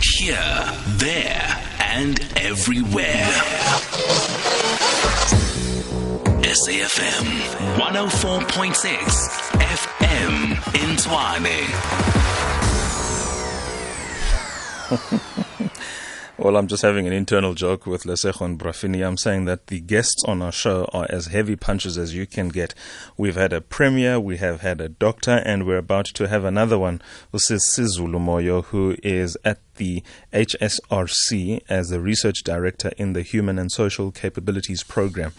Here, there, and everywhere. SAFM 104.6 FM in. Well, I'm just having an internal joke with Lesego and Brafini. I'm saying that the guests on our show are as heavy punches as you can get. We've had a premier, we have had a doctor, and we're about to have another one, Sizulu Moyo, who is at the HSRC as the research director in the Human and Social Capabilities Program.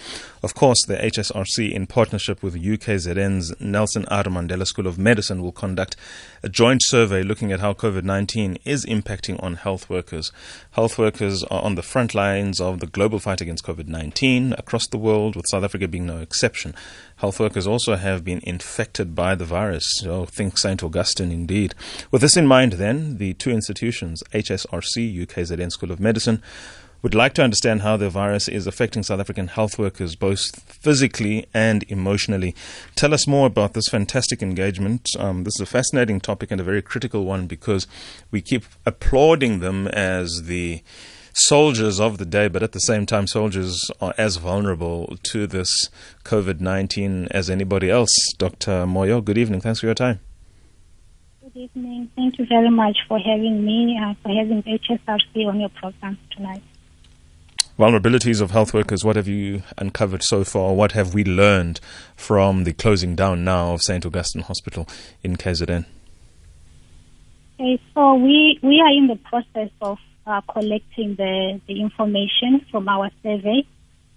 Of course, the HSRC, in partnership with UKZN's Nelson R. Mandela School of Medicine, will conduct a joint survey looking at how COVID 19 is impacting on health workers. Health workers are on the front lines of the global fight against COVID 19 across the world, with South Africa being no exception. Health workers also have been infected by the virus. So think St. Augustine indeed. With this in mind, then, the two institutions, HSRC, UKZN School of Medicine, would like to understand how the virus is affecting South African health workers, both physically and emotionally. Tell us more about this fantastic engagement. Um, this is a fascinating topic and a very critical one because we keep applauding them as the soldiers of the day, but at the same time, soldiers are as vulnerable to this COVID 19 as anybody else. Dr. Moyo, good evening. Thanks for your time. Good evening. Thank you very much for having me, uh, for having HSRC on your program tonight. Vulnerabilities of health workers, what have you uncovered so far? What have we learned from the closing down now of St. Augustine Hospital in KZN? Okay, so we, we are in the process of uh, collecting the, the information from our survey.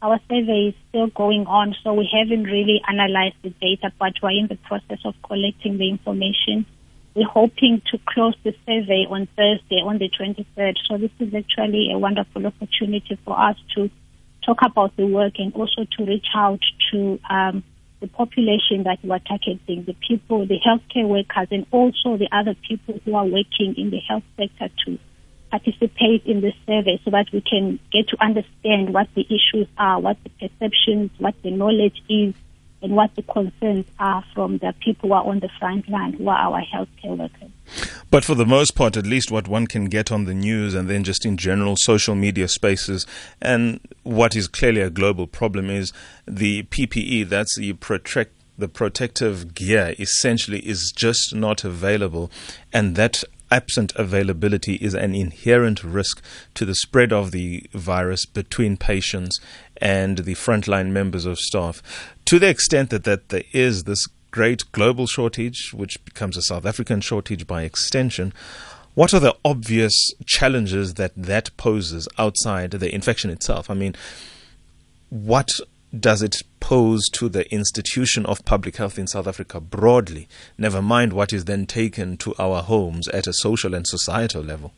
Our survey is still going on, so we haven't really analyzed the data, but we're in the process of collecting the information. We're hoping to close the survey on Thursday, on the 23rd. So this is actually a wonderful opportunity for us to talk about the work and also to reach out to um, the population that we're targeting, the people, the healthcare workers, and also the other people who are working in the health sector to participate in the survey so that we can get to understand what the issues are, what the perceptions, what the knowledge is, and what the concerns are from the people who are on the front line, who are our healthcare workers. But for the most part, at least what one can get on the news and then just in general social media spaces, and what is clearly a global problem is the PPE, that's the protect the protective gear essentially is just not available and that absent availability is an inherent risk to the spread of the virus between patients and the frontline members of staff. To the extent that, that there is this great global shortage, which becomes a South African shortage by extension, what are the obvious challenges that that poses outside the infection itself? I mean, what does it pose to the institution of public health in South Africa broadly, never mind what is then taken to our homes at a social and societal level?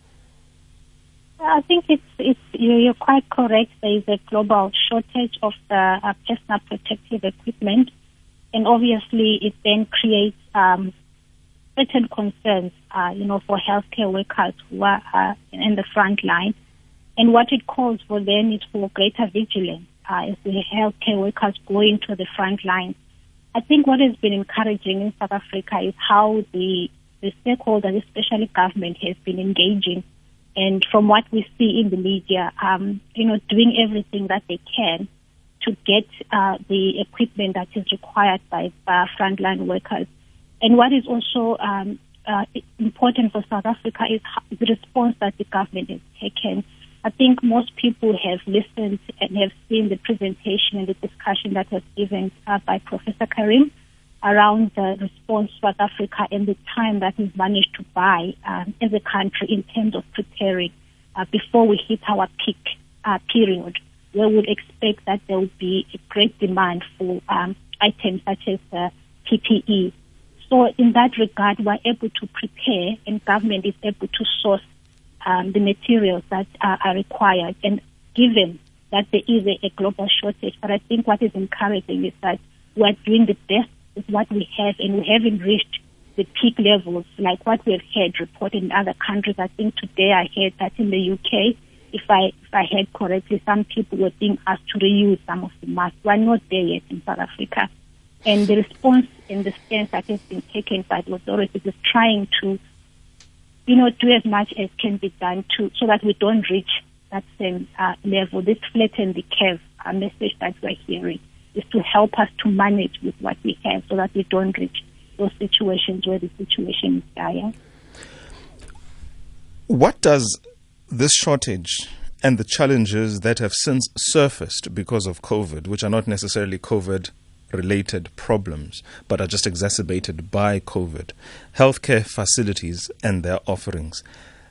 I think it's, it's you're quite correct. There is a global shortage of the uh, personal protective equipment, and obviously it then creates um, certain concerns, uh, you know, for healthcare workers who are uh, in the front line. And what it calls for then is for greater vigilance uh, as the healthcare workers go into the front line. I think what has been encouraging in South Africa is how the, the stakeholders, especially government, has been engaging. And from what we see in the media, um, you know, doing everything that they can to get uh, the equipment that is required by uh, frontline workers. And what is also um, uh, important for South Africa is the response that the government has taken I think most people have listened and have seen the presentation and the discussion that was given uh, by Professor Karim around the response South Africa and the time that we've managed to buy um, as a country in terms of preparing uh, before we hit our peak uh, period, we would expect that there would be a great demand for um, items such as uh, PPE. So in that regard, we're able to prepare and government is able to source um, the materials that are, are, required. And given that there is a, a, global shortage, but I think what is encouraging is that we are doing the best what we have, and we haven't reached the peak levels like what we have had reported in other countries. I think today I heard that in the UK, if I if I heard correctly, some people were being asked to reuse some of the masks. We're not there yet in South Africa. And the response in the stance that has been taken by the authorities is trying to you know, do as much as can be done to so that we don't reach that same uh, level. This flatten the curve a message that we're hearing is to help us to manage with what we have so that we don't reach those situations where the situation is dire. What does this shortage and the challenges that have since surfaced because of COVID, which are not necessarily COVID related problems, but are just exacerbated by COVID, healthcare facilities and their offerings,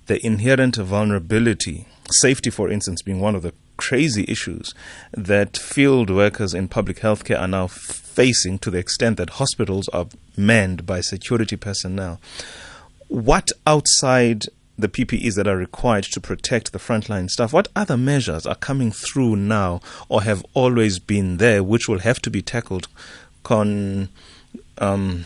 the inherent vulnerability, safety, for instance, being one of the crazy issues that field workers in public healthcare are now facing to the extent that hospitals are manned by security personnel. What outside the PPEs that are required to protect the frontline staff, what other measures are coming through now or have always been there which will have to be tackled con, um,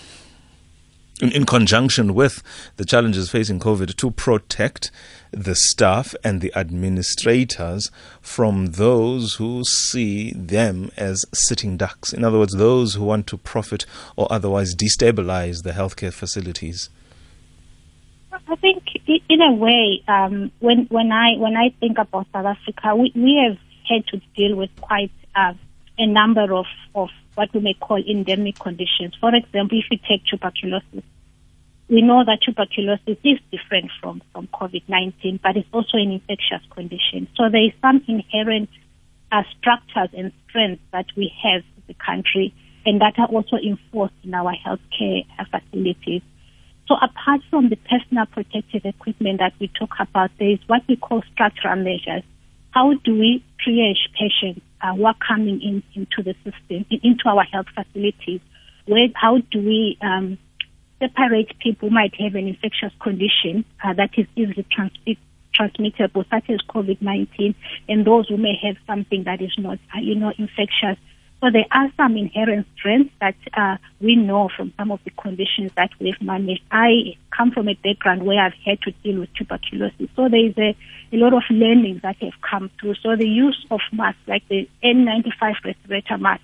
in, in conjunction with the challenges facing COVID to protect the staff and the administrators from those who see them as sitting ducks? In other words, those who want to profit or otherwise destabilize the healthcare facilities. I think, in a way, um, when when I when I think about South Africa, we, we have had to deal with quite uh, a number of, of what we may call endemic conditions. For example, if you take tuberculosis, we know that tuberculosis is different from, from COVID-19, but it's also an infectious condition. So there is some inherent uh, structures and strengths that we have in the country and that are also enforced in our healthcare facilities. So apart from the personal protective equipment that we talk about, there is what we call structural measures. How do we triage patients uh, who are coming in into the system, into our health facilities? Where, how do we um, separate people who might have an infectious condition uh, that is easily transmit, transmittable, such as COVID-19, and those who may have something that is not, uh, you know, infectious so there are some inherent strengths that uh, we know from some of the conditions that we've managed. I come from a background where I've had to deal with tuberculosis. So there is a, a lot of learning that have come through. So the use of masks, like the N95 respirator mask,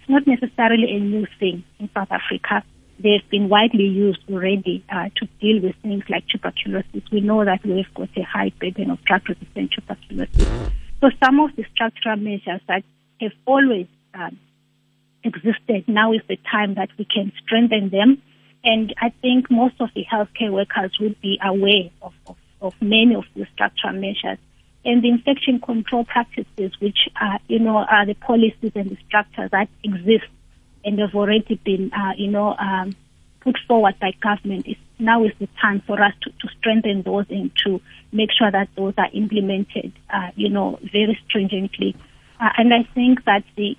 it's not necessarily a new thing in South Africa. They've been widely used already uh, to deal with things like tuberculosis. We know that we've got a high burden of drug-resistant tuberculosis. So some of the structural measures that have always uh, existed. Now is the time that we can strengthen them. And I think most of the healthcare workers would be aware of, of, of many of the structural measures and the infection control practices, which are, you know, are the policies and the structures that exist and have already been, uh, you know, um, put forward by government. It's, now is the time for us to, to strengthen those and to make sure that those are implemented, uh, you know, very stringently. Uh, and I think that the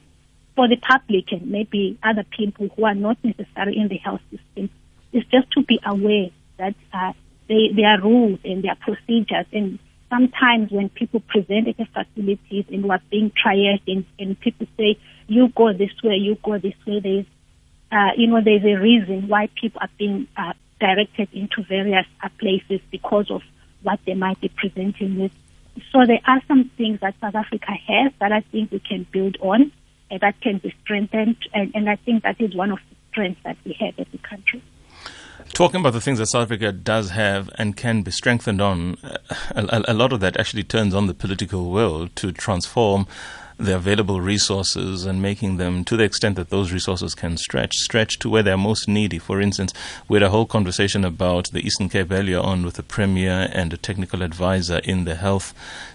for the public and maybe other people who are not necessarily in the health system is just to be aware that uh, they, there are rules and there are procedures. And sometimes when people present at the facilities and are being triaged and, and people say, you go this way, you go this way, there's, uh, you know, there's a reason why people are being uh, directed into various uh, places because of what they might be presenting with. So there are some things that South Africa has that I think we can build on uh, that can be strengthened. And, and I think that is one of the strengths that we have as a country. Talking about the things that South Africa does have and can be strengthened on, uh, a, a, lot of that actually turns on the political will to transform the available resources and making them, to the extent that those resources can stretch, stretch to where they're most needy. For instance, we had a whole conversation about the Eastern Cape earlier on with the Premier and a technical advisor in the health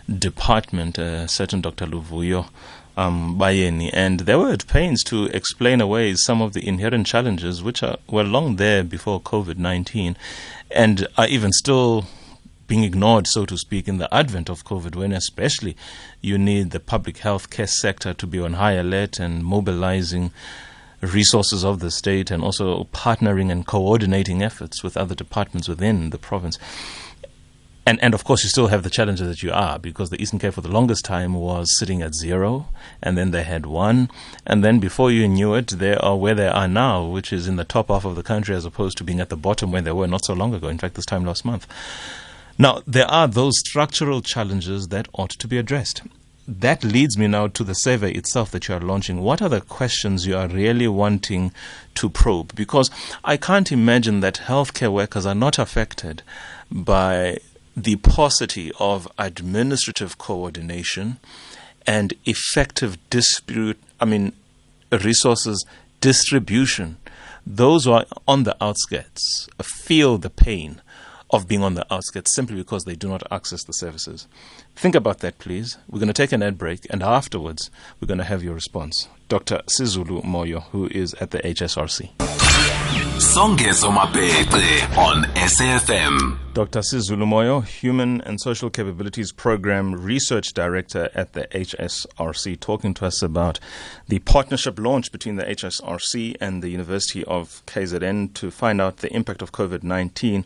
department, a certain Dr. Luvuyo um, Bayeni, and they were at pains to explain away some of the inherent challenges which are, were long there before COVID 19 and are even still being ignored, so to speak, in the advent of COVID, when especially you need the public health care sector to be on high alert and mobilizing resources of the state and also partnering and coordinating efforts with other departments within the province and and of course you still have the challenges that you are because the Eastern Cape for the longest time was sitting at zero, and then they had one, and then before you knew it, they are where they are now, which is in the top half of the country as opposed to being at the bottom where they were not so long ago. In fact, this time last month. Now there are those structural challenges that ought to be addressed. that leads me now to the survey itself that you are launching. What are the questions you are really wanting to probe? Because I can't imagine that healthcare workers are not affected by the paucity of administrative coordination and effective dispute, I mean, resources distribution. Those who are on the outskirts feel the pain of being on the outskirts simply because they do not access the services. Think about that, please. We're going to take an ad break, and afterwards, we're going to have your response. Dr. Sizulu Moyo, who is at the HSRC. On SAFM. Dr. Sizulu Moyo, Human and Social Capabilities Program Research Director at the HSRC, talking to us about the partnership launch between the HSRC and the University of KZN to find out the impact of COVID 19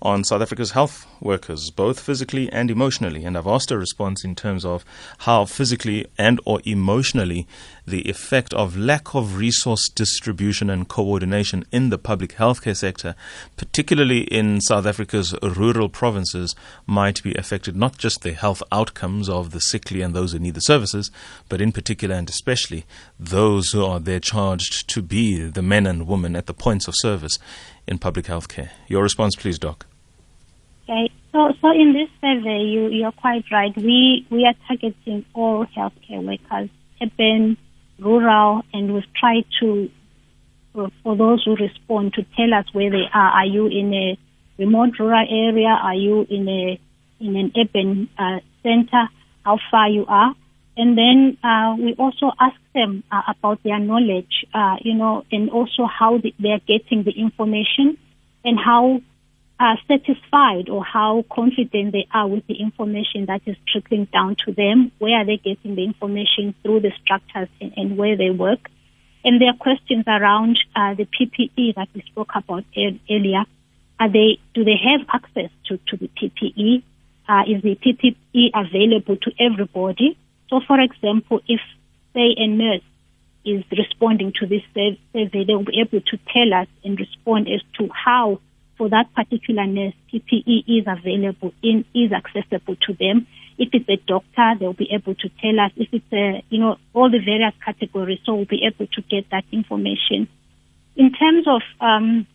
on South Africa's health workers, both physically and emotionally. And I've asked a response in terms of how physically and or emotionally the effect of lack of resource distribution and coordination in the public healthcare sector, particularly in South Africa's rural provinces, might be affected not just the health outcomes of the sickly and those who need the services, but in particular and especially those who are there charged to be the men and women at the points of service in public healthcare. Your response, please, Doc. Okay. So, so in this survey, you, you're quite right. We, we are targeting all healthcare workers, urban, rural, and we've tried to, for those who respond, to tell us where they are. Are you in a remote rural area? Are you in a in an urban uh, center? How far you are? And then uh, we also ask them uh, about their knowledge, uh, you know, and also how they are getting the information and how uh, satisfied or how confident they are with the information that is trickling down to them. Where are they getting the information through the structures and, and where they work? And there are questions around uh, the PPE that we spoke about earlier. Are they, do they have access to, to the PPE? Uh, is the PPE available to everybody? So, for example, if, say, a nurse is responding to this survey, they will be able to tell us and respond as to how, for that particular nurse, PPE is available, in, is accessible to them. If it's a doctor, they'll be able to tell us. If it's a, you know, all the various categories, so we'll be able to get that information. In terms of um,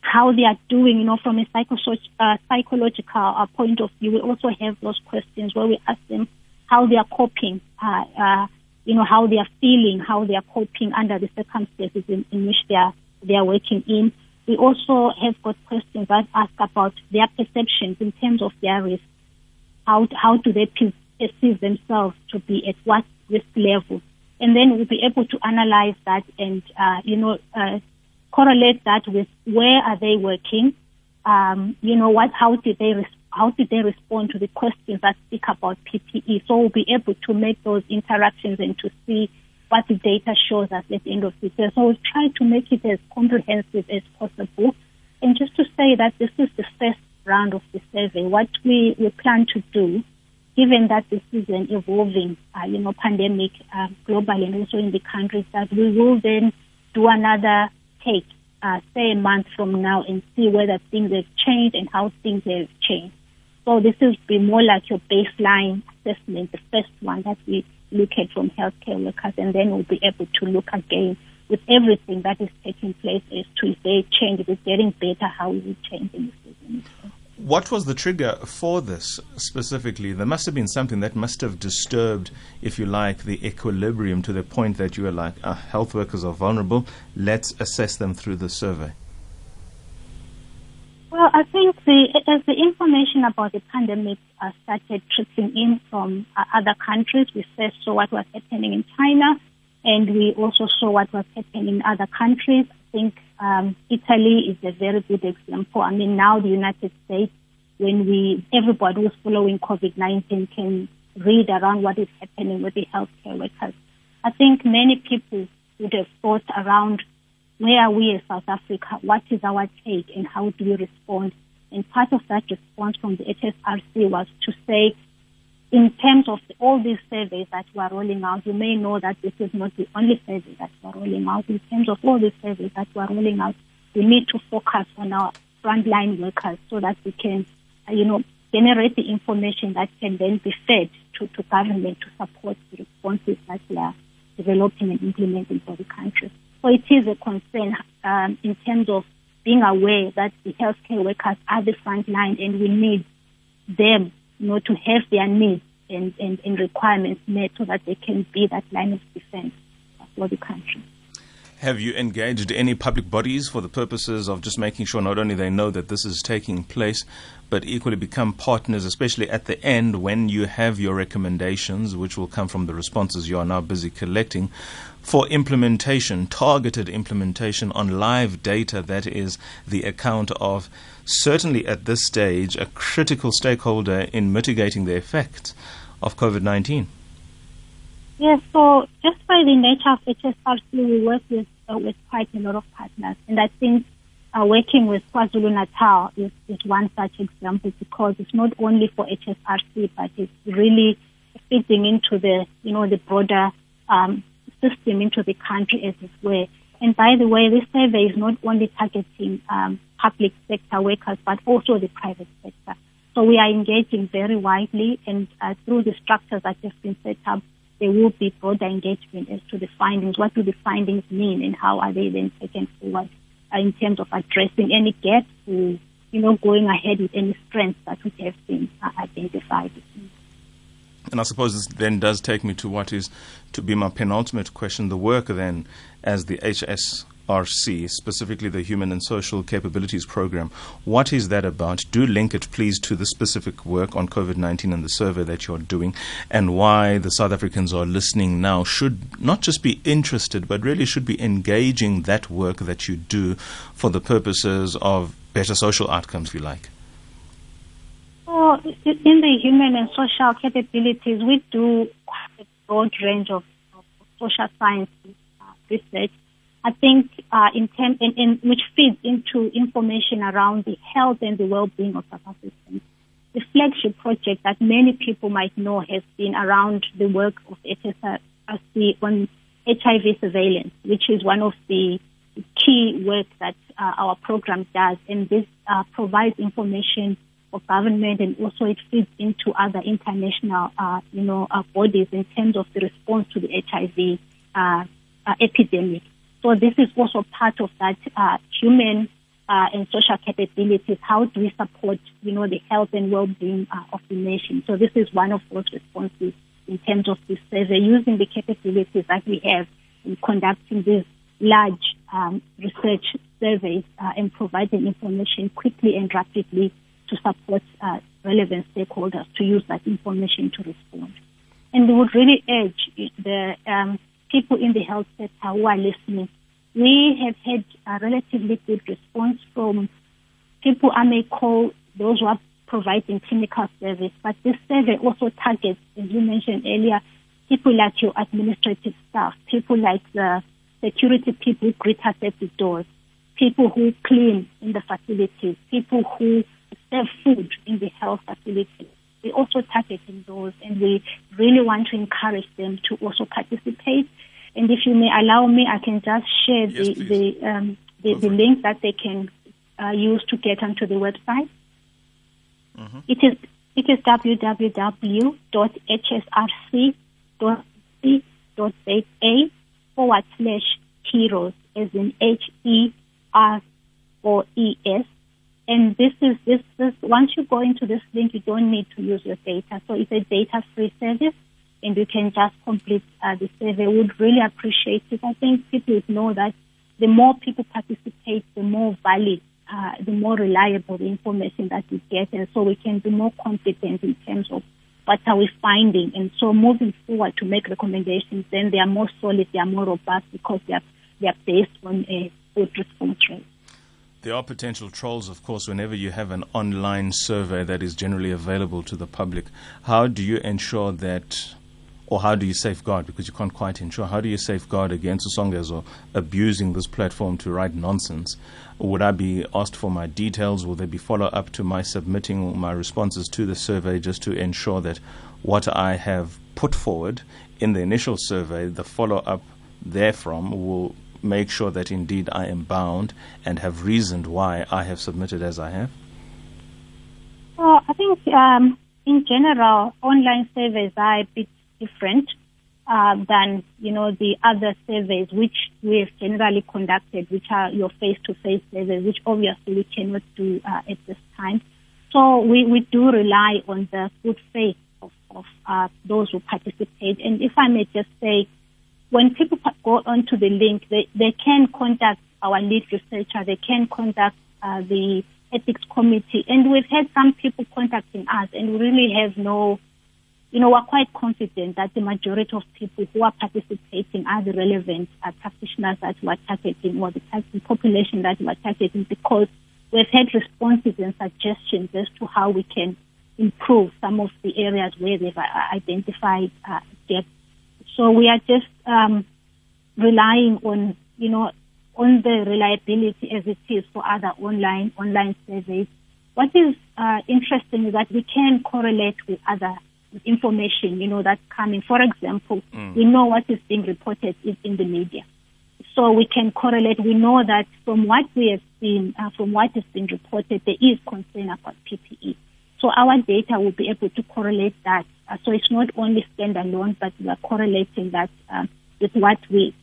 how they are doing, you know, from a psycho- uh, psychological uh, point of view, we also have those questions where we ask them how they are coping, uh, uh, you know, how they are feeling, how they are coping under the circumstances in, in which they are, they are working in. We also have got questions that ask about their perceptions in terms of their risk. How, how do they perceive themselves to be at what risk level? And then we'll be able to analyze that and, uh, you know, uh, correlate that with where are they working, um, you know, what, how did they respond how did they respond to the questions that speak about PPE? So we'll be able to make those interactions and to see what the data shows us at the end of the day. So we'll try to make it as comprehensive as possible. And just to say that this is the first round of the survey, what we, we plan to do, given that this is an evolving, uh, you know, pandemic uh, globally and also in the countries, that we will then do another take, uh, say a month from now, and see whether things have changed and how things have changed. So this will be more like your baseline assessment, the first one that we look at from healthcare workers, and then we'll be able to look again with everything that is taking place as to if they change, if it's getting better, how is it changing? What was the trigger for this specifically? There must have been something that must have disturbed, if you like, the equilibrium to the point that you were like, ah, health workers are vulnerable, let's assess them through the survey. Well, I think the, as the information about the pandemic uh, started trickling in from uh, other countries, we first saw what was happening in China, and we also saw what was happening in other countries. I think um, Italy is a very good example. I mean, now the United States, when we everybody was following COVID-19 can read around what is happening with the healthcare workers. I think many people would have thought around where are we as South Africa? What is our take and how do we respond? And part of that response from the HSRC was to say, in terms of all these surveys that we are rolling out, you may know that this is not the only survey that we are rolling out. In terms of all these surveys that we are rolling out, we need to focus on our frontline workers so that we can, uh, you know, generate the information that can then be fed to, to government to support the responses that we are developing and implementing for the country. So it is a concern um, in terms of being aware that the healthcare workers are the front line and we need them you know, to have their needs and, and, and requirements met so that they can be that line of defense for the country. Have you engaged any public bodies for the purposes of just making sure not only they know that this is taking place, but equally become partners, especially at the end when you have your recommendations, which will come from the responses you are now busy collecting, for implementation, targeted implementation on live data that is the account of certainly at this stage a critical stakeholder in mitigating the effects of COVID 19? Yes, so just by the nature of HSRC, we work with uh, with quite a lot of partners, and I think uh, working with KwaZulu Natal is, is one such example because it's not only for HSRC, but it's really fitting into the you know the broader um, system into the country as it were. And by the way, this survey is not only targeting um, public sector workers, but also the private sector. So we are engaging very widely, and uh, through the structures that have been set up there will be broader engagement as to the findings. What do the findings mean, and how are they then taken forward uh, in terms of addressing any gaps, or, you know, going ahead with any strengths that would have been uh, identified. And I suppose this then does take me to what is to be my penultimate question: the work then as the HS RC, specifically the Human and Social Capabilities Program. What is that about? Do link it, please, to the specific work on COVID 19 and the survey that you're doing, and why the South Africans are listening now should not just be interested, but really should be engaging that work that you do for the purposes of better social outcomes, if you like. Well, in the human and social capabilities, we do a broad range of, of social science uh, research I think uh, in, term, in, in, which feeds into information around the health and the well-being of South Africans. The flagship project that many people might know has been around the work of HSRC on HIV surveillance, which is one of the key work that uh, our program does, and this uh, provides information for government and also it feeds into other international, uh, you know, uh, bodies in terms of the response to the HIV uh, uh, epidemic. So this is also part of that uh, human uh, and social capabilities. How do we support, you know, the health and well-being of the nation? So this is one of those responses in terms of this survey, using the capabilities that we have in conducting these large um, research surveys and providing information quickly and rapidly to support uh, relevant stakeholders to use that information to respond. And we would really urge the um, people in the health sector who are listening. We have had a relatively good response from people I may call those who are providing clinical service, but this survey also targets, as you mentioned earlier, people like your administrative staff, people like the security people who greet us at the doors, people who clean in the facilities, people who serve food in the health facilities we also targeting those and we really want to encourage them to also participate. And if you may allow me, I can just share yes, the, the, um, the, the link that they can uh, use to get onto the website. Mm-hmm. It is it is www.hsrc.c.za forward slash heroes as in H E R O E S and this is this, this once you go into this link, you don't need to use your data. So it's a data-free service, and you can just complete uh, the survey. Would really appreciate it. I think people would know that the more people participate, the more valid, uh, the more reliable the information that we get, and so we can be more confident in terms of what are we finding. And so moving forward to make recommendations, then they are more solid, they are more robust because they are they are based on a good response rate. There are potential trolls, of course, whenever you have an online survey that is generally available to the public. How do you ensure that, or how do you safeguard, because you can't quite ensure, how do you safeguard against Songas or abusing this platform to write nonsense? Would I be asked for my details? Will there be follow up to my submitting my responses to the survey just to ensure that what I have put forward in the initial survey, the follow up therefrom will make sure that indeed I am bound and have reasoned why I have submitted as I have? Well, I think um, in general, online surveys are a bit different uh, than you know the other surveys which we have generally conducted, which are your face-to-face surveys, which obviously we cannot do uh, at this time. So we, we do rely on the good faith of, of uh, those who participate. And if I may just say, when people go onto the link, they, they can contact our lead researcher, they can contact uh, the ethics committee, and we've had some people contacting us, and we really have no, you know, we're quite confident that the majority of people who are participating are the relevant uh, practitioners that we're targeting or the, population that we're targeting because we've had responses and suggestions as to how we can improve some of the areas where they've uh, identified uh, gaps. So we are just um, relying on, you know, on the reliability as it is for other online online surveys. What is uh, interesting is that we can correlate with other information, you know, that's coming. For example, mm. we know what is being reported in, in the media. So we can correlate. We know that from what we have seen, uh, from what has been reported, there is concern about PPE. So our data will be able to correlate that. Uh, so it's not only standalone, but we are correlating that uh, with what we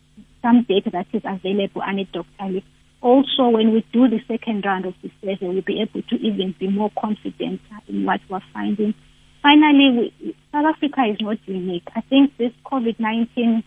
some data that is available anecdotally. Also, when we do the second round of the survey, we'll be able to even be more confident in what we're finding. Finally, we, South Africa is not unique. I think this COVID-19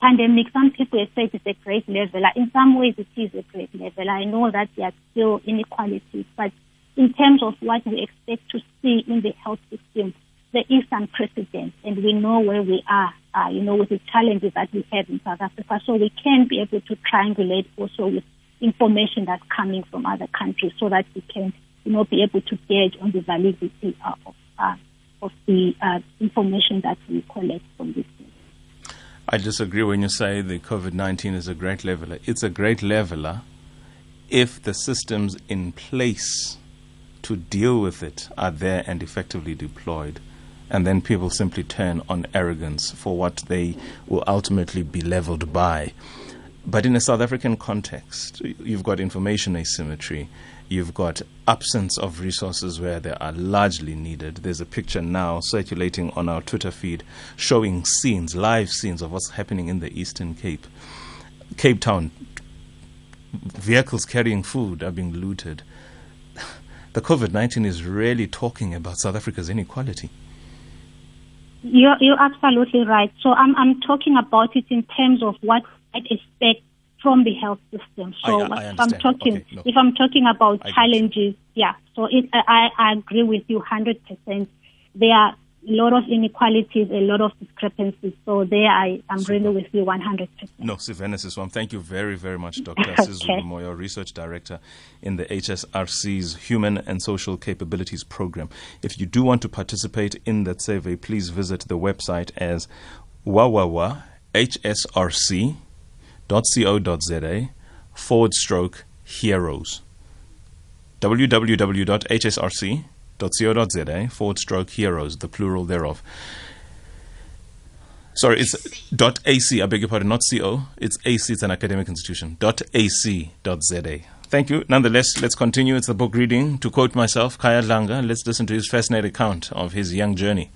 pandemic, some people have said it's a great level. In some ways, it is a great level. I know that there are still inequalities, but in terms of what we expect to see in the health system, there is some precedent, and we know where we are, uh, you know, with the challenges that we have in South Africa. So we can be able to triangulate also with information that's coming from other countries, so that we can, you know, be able to gauge on the validity uh, of uh, of the uh, information that we collect from this. I disagree when you say the COVID 19 is a great leveler. It's a great leveler if the systems in place to deal with it are there and effectively deployed and then people simply turn on arrogance for what they will ultimately be leveled by. But in a South African context, you've got information asymmetry, you've got absence of resources where they are largely needed. There's a picture now circulating on our Twitter feed showing scenes, live scenes of what's happening in the Eastern Cape. Cape Town, vehicles carrying food are being looted. The COVID 19 is really talking about South Africa's inequality. You're, you're absolutely right. So I'm, I'm talking about it in terms of what I expect from the health system. So I, I if I'm talking, okay, no. if I'm talking about I challenges, yeah. So it, I, I agree with you 100%. There are lot of inequalities, a lot of discrepancies. So there I am really with you 100%. No, Sylvanus Swam, thank you very, very much, Dr. okay. Sizulu Moyo, Research Director in the HSRC's Human and Social Capabilities Program. If you do want to participate in that survey, please visit the website as www.hsrc.co.za forward stroke heroes. www.hsrc co.za eh? forward stroke heroes, the plural thereof. Sorry, it's dot .ac, I beg your pardon, not co. It's AC, it's an academic institution. Dot .ac.za. Thank you. Nonetheless, let's continue. It's the book reading. To quote myself, Khaya Dlanga, let's listen to his fascinating account of his young journey.